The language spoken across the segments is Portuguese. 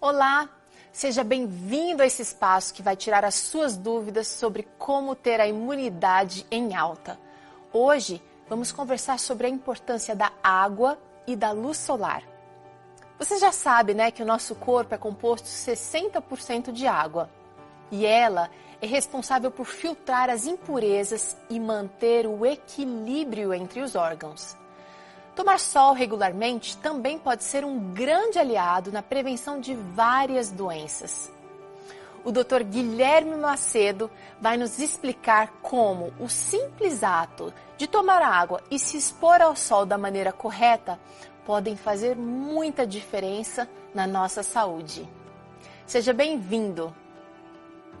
Olá, seja bem-vindo a esse espaço que vai tirar as suas dúvidas sobre como ter a imunidade em alta. Hoje vamos conversar sobre a importância da água e da luz solar. Você já sabe, né, que o nosso corpo é composto 60% de água e ela é responsável por filtrar as impurezas e manter o equilíbrio entre os órgãos. Tomar sol regularmente também pode ser um grande aliado na prevenção de várias doenças. O Dr. Guilherme Macedo vai nos explicar como o simples ato de tomar água e se expor ao sol da maneira correta podem fazer muita diferença na nossa saúde. Seja bem-vindo!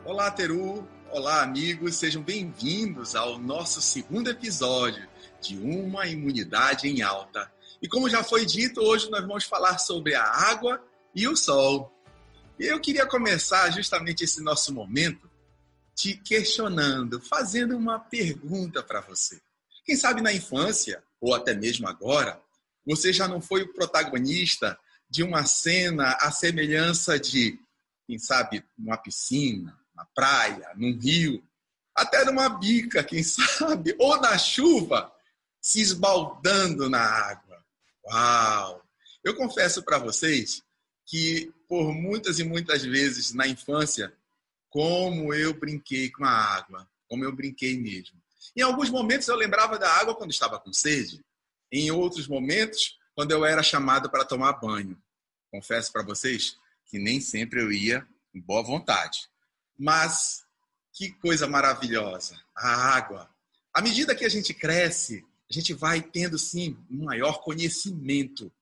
Olá, Teru! Olá, amigos! Sejam bem-vindos ao nosso segundo episódio de uma imunidade em alta. E como já foi dito, hoje nós vamos falar sobre a água e o sol. E eu queria começar justamente esse nosso momento te questionando, fazendo uma pergunta para você. Quem sabe na infância, ou até mesmo agora, você já não foi o protagonista de uma cena à semelhança de, quem sabe, uma piscina, uma praia, num rio, até numa bica, quem sabe, ou na chuva, se esbaldando na água. Uau! Eu confesso para vocês que por muitas e muitas vezes na infância, como eu brinquei com a água, como eu brinquei mesmo. Em alguns momentos eu lembrava da água quando estava com sede, em outros momentos quando eu era chamado para tomar banho. Confesso para vocês que nem sempre eu ia com boa vontade. Mas que coisa maravilhosa, a água. À medida que a gente cresce, a gente vai tendo, sim, um maior conhecimento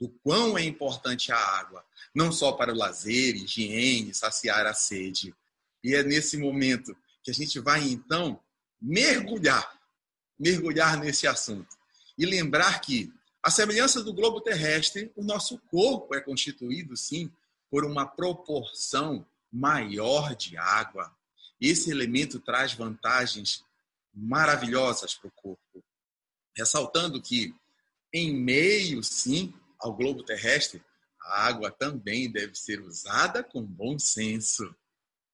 do quão é importante a água, não só para o lazer, higiene, saciar a sede. E é nesse momento que a gente vai, então, mergulhar, mergulhar nesse assunto e lembrar que, a semelhança do globo terrestre, o nosso corpo é constituído, sim, por uma proporção maior de água. Esse elemento traz vantagens maravilhosas para o corpo ressaltando que, em meio, sim, ao globo terrestre, a água também deve ser usada com bom senso.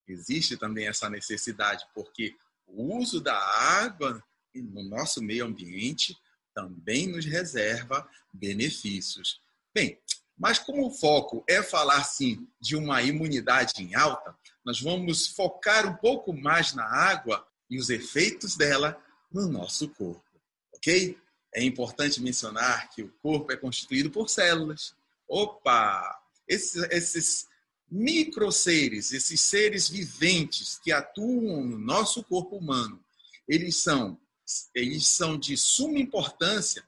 Existe também essa necessidade, porque o uso da água no nosso meio ambiente também nos reserva benefícios. Bem, mas como o foco é falar sim de uma imunidade em alta, nós vamos focar um pouco mais na água e os efeitos dela no nosso corpo É importante mencionar que o corpo é constituído por células. Opa! Esses, esses microseres, esses seres viventes que atuam no nosso corpo humano, eles são, eles são de suma importância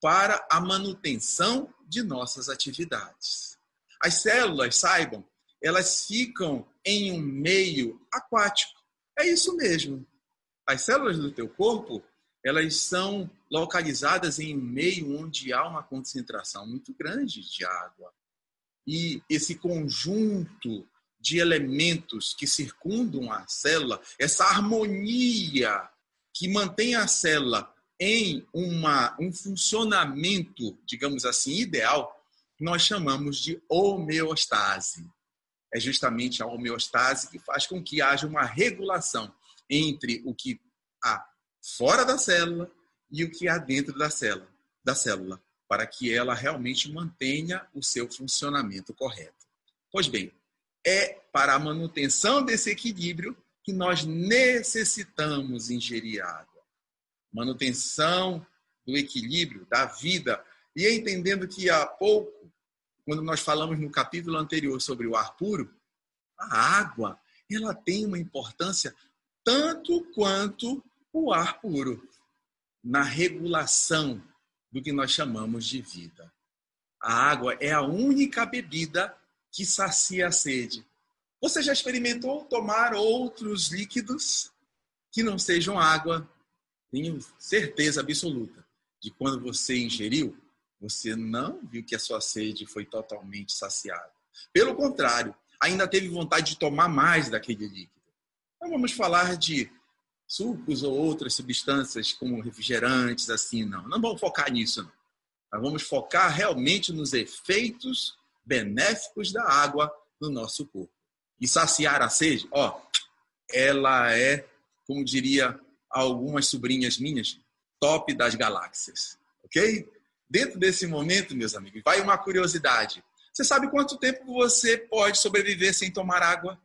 para a manutenção de nossas atividades. As células, saibam, elas ficam em um meio aquático. É isso mesmo. As células do teu corpo, elas são localizadas em um meio onde há uma concentração muito grande de água. E esse conjunto de elementos que circundam a célula, essa harmonia que mantém a célula em uma, um funcionamento, digamos assim, ideal, nós chamamos de homeostase. É justamente a homeostase que faz com que haja uma regulação entre o que há fora da célula e o que há dentro da célula, da célula, para que ela realmente mantenha o seu funcionamento correto. Pois bem, é para a manutenção desse equilíbrio que nós necessitamos ingerir água. Manutenção do equilíbrio da vida. E entendendo que há pouco, quando nós falamos no capítulo anterior sobre o ar puro, a água, ela tem uma importância tanto quanto o ar puro na regulação do que nós chamamos de vida. A água é a única bebida que sacia a sede. Você já experimentou tomar outros líquidos que não sejam água? Tenho certeza absoluta de quando você ingeriu, você não viu que a sua sede foi totalmente saciada. Pelo contrário, ainda teve vontade de tomar mais daquele líquido. Então vamos falar de sucos ou outras substâncias como refrigerantes, assim, não. Não vamos focar nisso, não. Nós vamos focar realmente nos efeitos benéficos da água no nosso corpo. E saciar a sede, ó, ela é, como diria algumas sobrinhas minhas, top das galáxias. Ok? Dentro desse momento, meus amigos, vai uma curiosidade. Você sabe quanto tempo você pode sobreviver sem tomar água?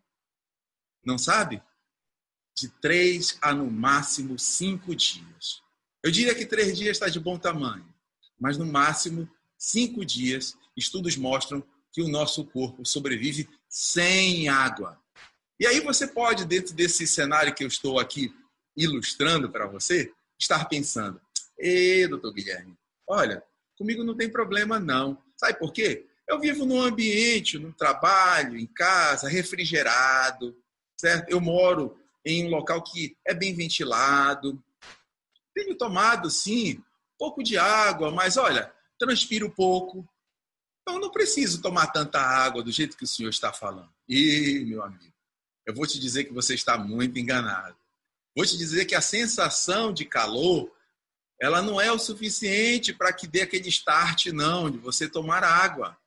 Não sabe? De três a no máximo cinco dias. Eu diria que três dias está de bom tamanho, mas no máximo cinco dias, estudos mostram que o nosso corpo sobrevive sem água. E aí você pode, dentro desse cenário que eu estou aqui ilustrando para você, estar pensando: Ê, doutor Guilherme, olha, comigo não tem problema não. Sabe por quê? Eu vivo num ambiente, no trabalho, em casa, refrigerado, certo? Eu moro em um local que é bem ventilado. Tenho tomado, sim, pouco de água, mas olha, transpiro pouco. Então não preciso tomar tanta água do jeito que o senhor está falando. E, meu amigo, eu vou te dizer que você está muito enganado. Vou te dizer que a sensação de calor, ela não é o suficiente para que dê aquele start, não, de você tomar água.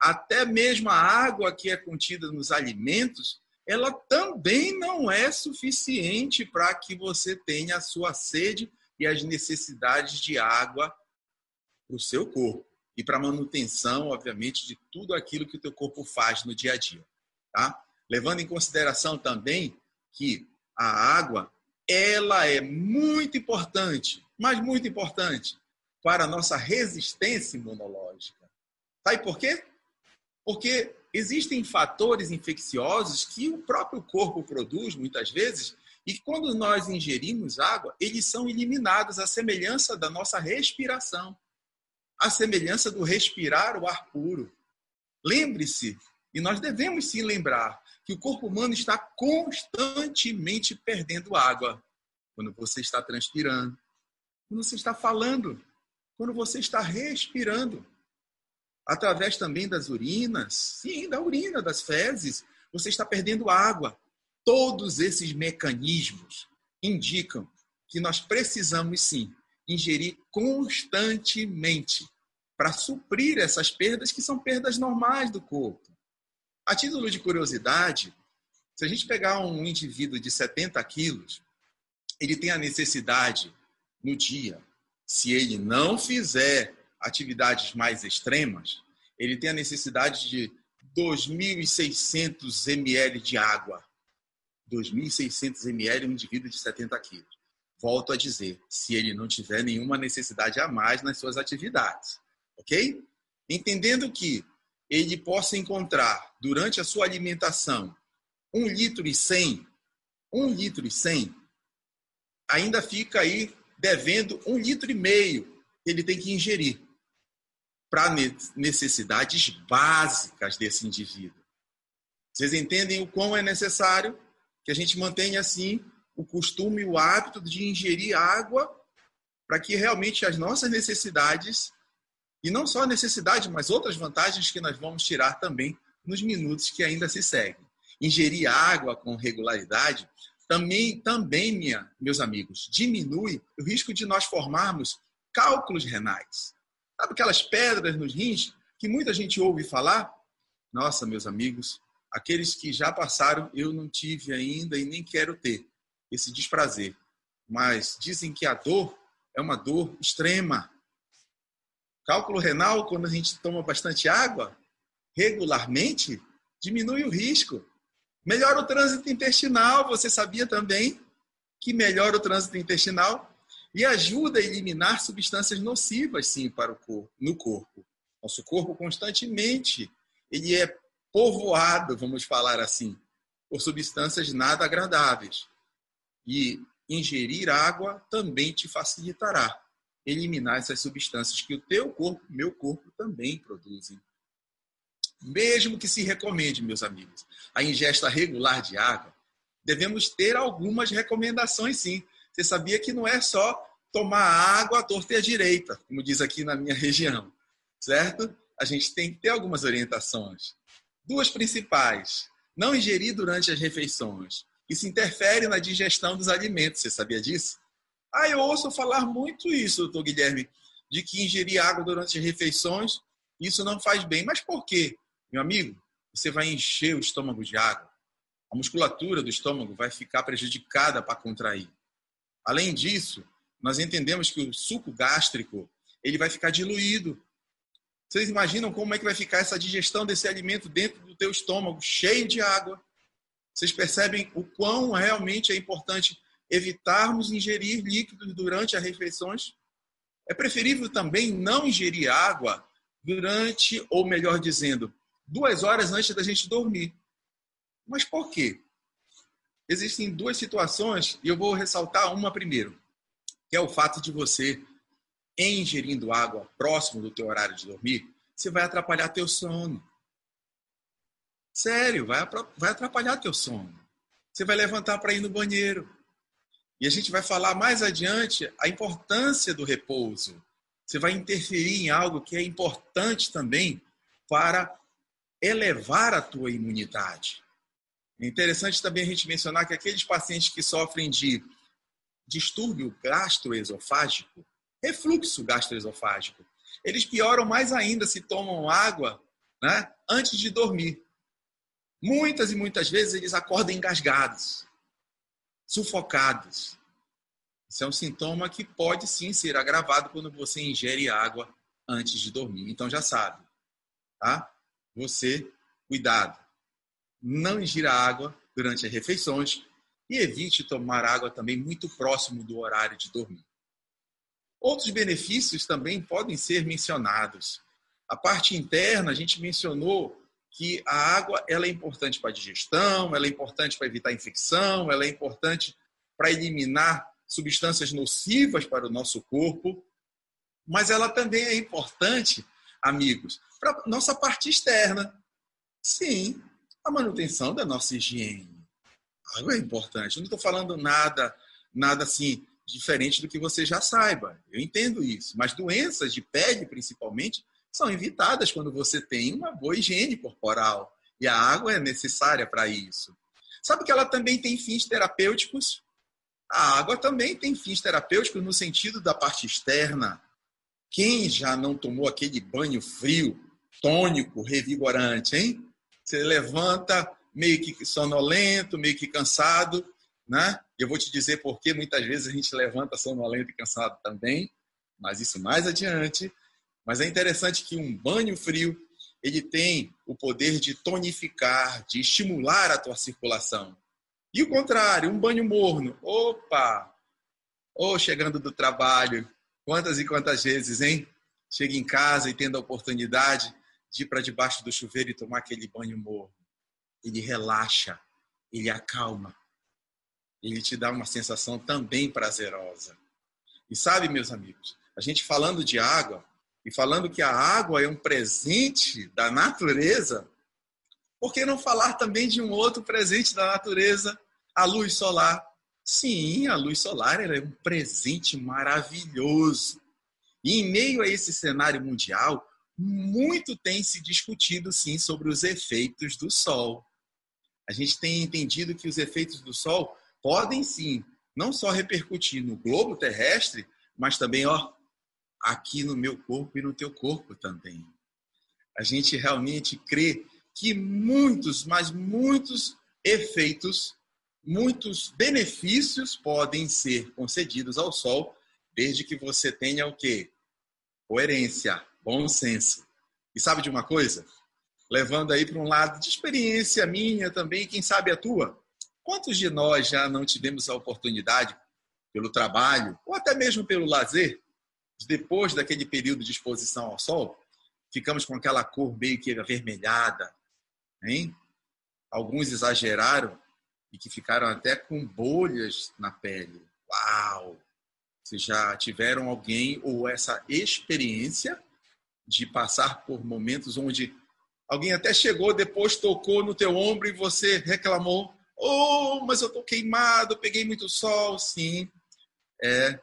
Até mesmo a água que é contida nos alimentos, ela também não é suficiente para que você tenha a sua sede e as necessidades de água para o seu corpo e para a manutenção, obviamente, de tudo aquilo que o teu corpo faz no dia a dia, tá? Levando em consideração também que a água ela é muito importante, mas muito importante para a nossa resistência imunológica. Sabe por quê? Porque existem fatores infecciosos que o próprio corpo produz muitas vezes e quando nós ingerimos água, eles são eliminados à semelhança da nossa respiração, à semelhança do respirar o ar puro. Lembre-se, e nós devemos sim lembrar, que o corpo humano está constantemente perdendo água. Quando você está transpirando, quando você está falando, quando você está respirando. Através também das urinas, sim, da urina, das fezes, você está perdendo água. Todos esses mecanismos indicam que nós precisamos sim ingerir constantemente para suprir essas perdas que são perdas normais do corpo. A título de curiosidade, se a gente pegar um indivíduo de 70 quilos, ele tem a necessidade no dia, se ele não fizer atividades mais extremas, ele tem a necessidade de 2.600 ml de água. 2.600 ml um indivíduo de 70 quilos. Volto a dizer, se ele não tiver nenhuma necessidade a mais nas suas atividades, ok? Entendendo que ele possa encontrar durante a sua alimentação um litro e cem, um litro e cem, ainda fica aí devendo um litro e meio que ele tem que ingerir para necessidades básicas desse indivíduo. Vocês entendem o quão é necessário que a gente mantenha assim o costume, o hábito de ingerir água para que realmente as nossas necessidades e não só a necessidade, mas outras vantagens que nós vamos tirar também nos minutos que ainda se seguem. Ingerir água com regularidade também, também minha, meus amigos, diminui o risco de nós formarmos cálculos renais. Sabe aquelas pedras nos rins que muita gente ouve falar? Nossa, meus amigos, aqueles que já passaram, eu não tive ainda e nem quero ter esse desprazer. Mas dizem que a dor é uma dor extrema, Cálculo renal, quando a gente toma bastante água, regularmente, diminui o risco. Melhora o trânsito intestinal, você sabia também que melhora o trânsito intestinal e ajuda a eliminar substâncias nocivas, sim, para o corpo, no corpo. Nosso corpo constantemente ele é povoado, vamos falar assim, por substâncias nada agradáveis. E ingerir água também te facilitará eliminar essas substâncias que o teu corpo, meu corpo também produzem. Mesmo que se recomende, meus amigos, a ingesta regular de água, devemos ter algumas recomendações sim. Você sabia que não é só tomar água à torta e à direita, como diz aqui na minha região, certo? A gente tem que ter algumas orientações. Duas principais. Não ingerir durante as refeições. Isso interfere na digestão dos alimentos, você sabia disso? Ah, eu ouço falar muito isso, doutor Guilherme, de que ingerir água durante as refeições, isso não faz bem. Mas por quê, meu amigo? você vai encher o estômago de água. A musculatura do estômago vai ficar prejudicada para contrair. Além disso, nós entendemos que o suco gástrico ele vai ficar diluído. Vocês imaginam como é que vai ficar essa digestão desse alimento dentro do teu estômago, cheio de água? Vocês percebem o quão realmente é importante evitarmos ingerir líquidos durante as refeições? É preferível também não ingerir água durante, ou melhor dizendo, duas horas antes da gente dormir. Mas por quê? Existem duas situações e eu vou ressaltar uma primeiro, que é o fato de você ingerindo água próximo do teu horário de dormir, você vai atrapalhar teu sono. Sério, vai, atrapalhar teu sono. Você vai levantar para ir no banheiro. E a gente vai falar mais adiante a importância do repouso. Você vai interferir em algo que é importante também para elevar a tua imunidade. Interessante também a gente mencionar que aqueles pacientes que sofrem de distúrbio gastroesofágico, refluxo gastroesofágico, eles pioram mais ainda se tomam água né, antes de dormir. Muitas e muitas vezes eles acordam engasgados, sufocados. Isso é um sintoma que pode sim ser agravado quando você ingere água antes de dormir. Então já sabe, tá? Você, cuidado. Não ingira água durante as refeições e evite tomar água também muito próximo do horário de dormir. Outros benefícios também podem ser mencionados. A parte interna, a gente mencionou que a água ela é importante para a digestão, ela é importante para evitar infecção, ela é importante para eliminar substâncias nocivas para o nosso corpo, mas ela também é importante, amigos, para nossa parte externa. Sim, a manutenção da nossa higiene. A água é importante. Eu não estou falando nada, nada assim diferente do que você já saiba. Eu entendo isso, mas doenças de pele, principalmente, são evitadas quando você tem uma boa higiene corporal. E a água é necessária para isso. Sabe que ela também tem fins terapêuticos? A água também tem fins terapêuticos no sentido da parte externa. Quem já não tomou aquele banho frio, tônico, revigorante, hein? Você levanta meio que sonolento, meio que cansado, né? Eu vou te dizer por que muitas vezes a gente levanta sonolento e cansado também, mas isso mais adiante. Mas é interessante que um banho frio ele tem o poder de tonificar, de estimular a tua circulação. E o contrário, um banho morno, opa! Ou oh, chegando do trabalho, quantas e quantas vezes, hein? Chega em casa e tendo a oportunidade de ir para debaixo do chuveiro e tomar aquele banho morno. Ele relaxa, ele acalma, ele te dá uma sensação também prazerosa. E sabe, meus amigos, a gente falando de água, e falando que a água é um presente da natureza, por que não falar também de um outro presente da natureza, a luz solar? Sim, a luz solar é um presente maravilhoso. E em meio a esse cenário mundial, muito tem se discutido sim sobre os efeitos do sol. A gente tem entendido que os efeitos do sol podem sim não só repercutir no globo terrestre, mas também ó, aqui no meu corpo e no teu corpo também. A gente realmente crê que muitos, mas muitos efeitos, muitos benefícios podem ser concedidos ao sol, desde que você tenha o quê? Coerência, bom senso. E sabe de uma coisa? Levando aí para um lado de experiência minha também, quem sabe a tua. Quantos de nós já não tivemos a oportunidade, pelo trabalho, ou até mesmo pelo lazer, depois daquele período de exposição ao sol, ficamos com aquela cor meio que avermelhada, hein? Alguns exageraram e que ficaram até com bolhas na pele. Uau! Vocês já tiveram alguém ou essa experiência de passar por momentos onde alguém até chegou, depois tocou no teu ombro e você reclamou: "Oh, mas eu tô queimado, peguei muito sol". Sim. É,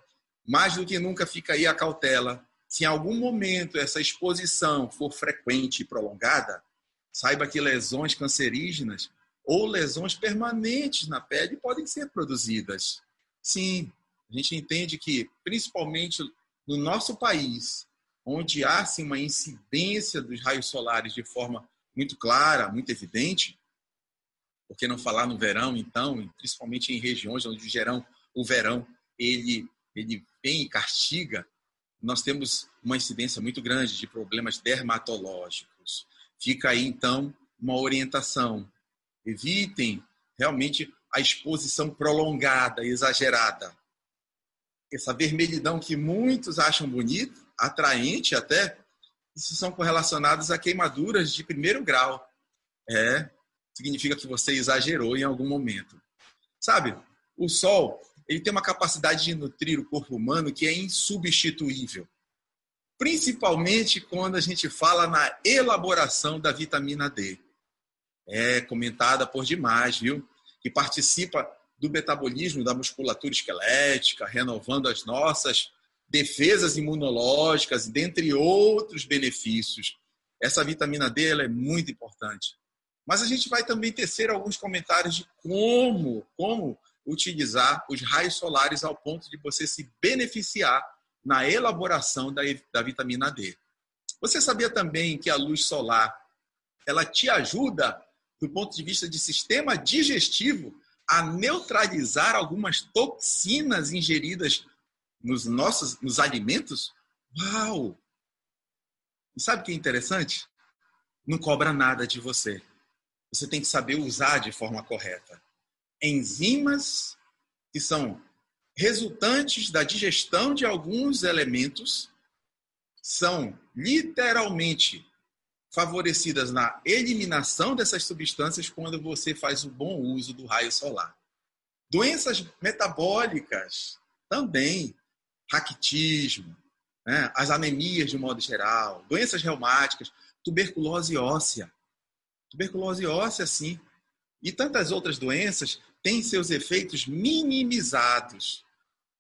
mais do que nunca fica aí a cautela. Se em algum momento essa exposição for frequente e prolongada, saiba que lesões cancerígenas ou lesões permanentes na pele podem ser produzidas. Sim, a gente entende que, principalmente no nosso país, onde há sim, uma incidência dos raios solares de forma muito clara, muito evidente. Por que não falar no verão, então, principalmente em regiões onde o o verão ele, ele vem e castiga, nós temos uma incidência muito grande de problemas dermatológicos. Fica aí, então, uma orientação. Evitem realmente a exposição prolongada, exagerada. Essa vermelhidão que muitos acham bonita, atraente até, isso são correlacionados a queimaduras de primeiro grau. É, significa que você exagerou em algum momento. Sabe, o sol, ele tem uma capacidade de nutrir o corpo humano que é insubstituível. Principalmente quando a gente fala na elaboração da vitamina D. É comentada por demais, viu? Que participa do metabolismo da musculatura esquelética, renovando as nossas defesas imunológicas, dentre outros benefícios. Essa vitamina D é muito importante. Mas a gente vai também tecer alguns comentários de como, como utilizar os raios solares ao ponto de você se beneficiar na elaboração da, da vitamina D. Você sabia também que a luz solar ela te ajuda do ponto de vista de sistema digestivo a neutralizar algumas toxinas ingeridas nos nossos nos alimentos? Uau! Sabe o que é interessante? Não cobra nada de você. Você tem que saber usar de forma correta. Enzimas que são resultantes da digestão de alguns elementos são literalmente favorecidas na eliminação dessas substâncias quando você faz o bom uso do raio solar. Doenças metabólicas também, raquitismo, né? as anemias de modo geral, doenças reumáticas, tuberculose óssea. Tuberculose óssea, sim. E tantas outras doenças têm seus efeitos minimizados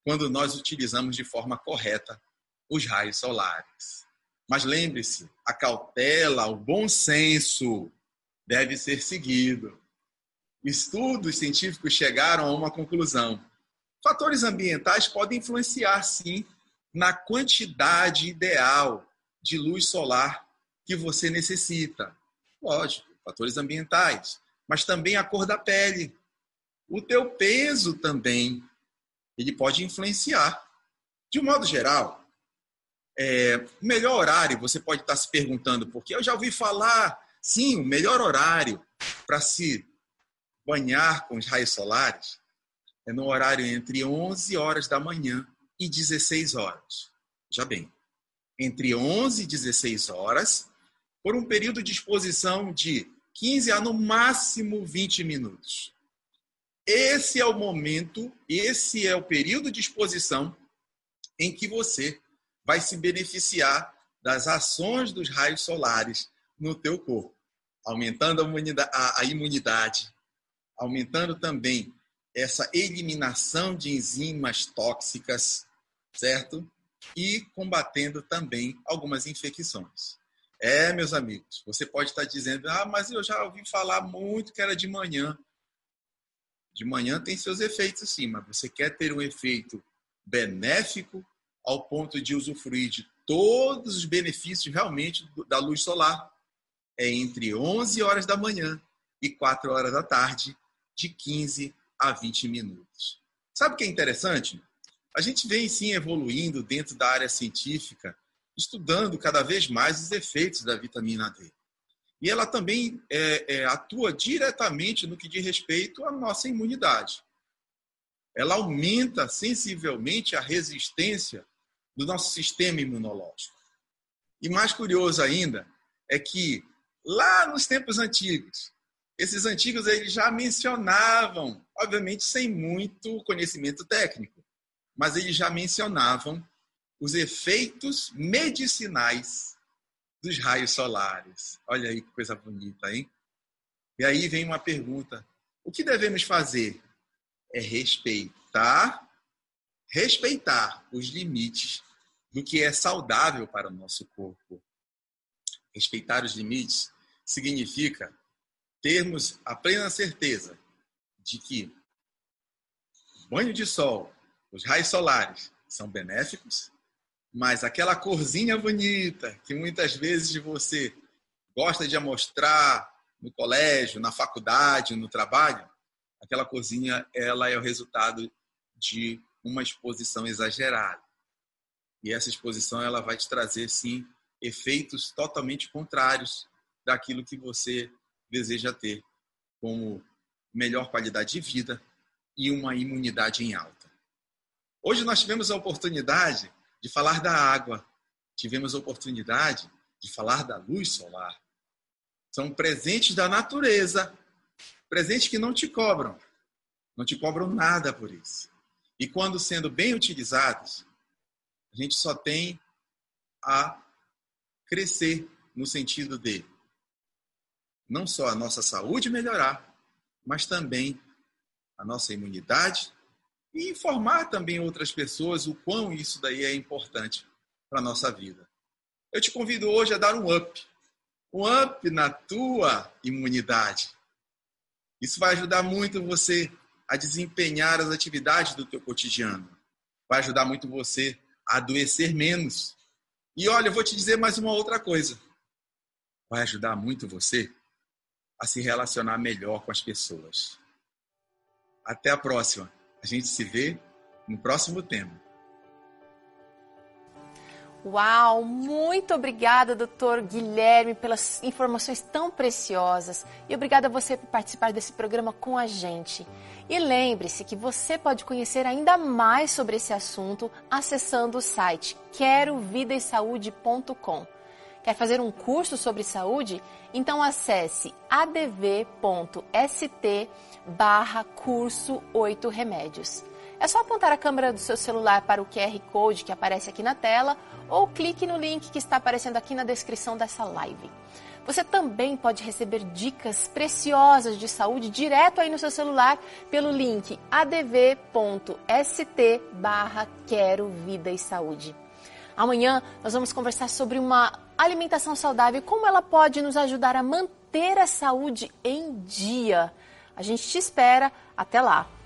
quando nós utilizamos de forma correta os raios solares. Mas lembre-se, a cautela, o bom senso deve ser seguido. Estudos científicos chegaram a uma conclusão. Fatores ambientais podem influenciar, sim, na quantidade ideal de luz solar que você necessita. Lógico, fatores ambientais, mas também a cor da pele. O teu peso também, ele pode influenciar. De um modo geral, é, o melhor horário, você pode estar se perguntando, porque eu já ouvi falar, sim, o melhor horário para se banhar com os raios solares é no horário entre 11 horas da manhã e 16 horas. Já bem, entre 11 e 16 horas, por um período de exposição de 15 a no máximo 20 minutos. Esse é o momento, esse é o período de exposição em que você vai se beneficiar das ações dos raios solares no teu corpo, aumentando a imunidade, aumentando também essa eliminação de enzimas tóxicas, certo? E combatendo também algumas infecções. É, meus amigos, você pode estar dizendo, ah, mas eu já ouvi falar muito que era de manhã. De manhã tem seus efeitos, sim, mas você quer ter um efeito benéfico ao ponto de usufruir de todos os benefícios realmente da luz solar. É entre 11 horas da manhã e 4 horas da tarde, de 15 a 20 minutos. Sabe o que é interessante? A gente vem sim evoluindo dentro da área científica, estudando cada vez mais os efeitos da vitamina D. E ela também é, é, atua diretamente no que diz respeito à nossa imunidade. Ela aumenta sensivelmente a resistência do nosso sistema imunológico. E mais curioso ainda é que lá nos tempos antigos, esses antigos eles já mencionavam, obviamente sem muito conhecimento técnico, mas eles já mencionavam os efeitos medicinais dos raios solares. Olha aí que coisa bonita, hein? E aí vem uma pergunta: o que devemos fazer? É respeitar, respeitar os limites do que é saudável para o nosso corpo. Respeitar os limites significa termos a plena certeza de que banho de sol, os raios solares são benéficos, mas aquela corzinha bonita que muitas vezes você gosta de amostrar no colégio, na faculdade, no trabalho, aquela cozinha ela é o resultado de uma exposição exagerada. E essa exposição ela vai te trazer sim efeitos totalmente contrários daquilo que você deseja ter, como melhor qualidade de vida e uma imunidade em alta. Hoje nós tivemos a oportunidade de falar da água, tivemos a oportunidade de falar da luz solar. São presentes da natureza, presentes que não te cobram, não te cobram nada por isso. E quando sendo bem utilizados, a gente só tem a crescer no sentido de não só a nossa saúde melhorar, mas também a nossa imunidade e informar também outras pessoas o quão isso daí é importante para a nossa vida. Eu te convido hoje a dar um up, um up na tua imunidade. Isso vai ajudar muito você a desempenhar as atividades do teu cotidiano. Vai ajudar muito você a adoecer menos. E olha, eu vou te dizer mais uma outra coisa. Vai ajudar muito você a se relacionar melhor com as pessoas. Até a próxima. A gente se vê no próximo tema. Uau, muito obrigada, doutor Guilherme, pelas informações tão preciosas. E obrigada a você por participar desse programa com a gente. E lembre-se que você pode conhecer ainda mais sobre esse assunto acessando o site querovidaesaude.com. Quer fazer um curso sobre saúde? Então acesse adv.st barra curso 8 remédios. É só apontar a câmera do seu celular para o QR Code que aparece aqui na tela ou clique no link que está aparecendo aqui na descrição dessa live. Você também pode receber dicas preciosas de saúde direto aí no seu celular pelo link adv.st barra Quero Vida e Saúde. Amanhã nós vamos conversar sobre uma alimentação saudável como ela pode nos ajudar a manter a saúde em dia. A gente te espera. Até lá!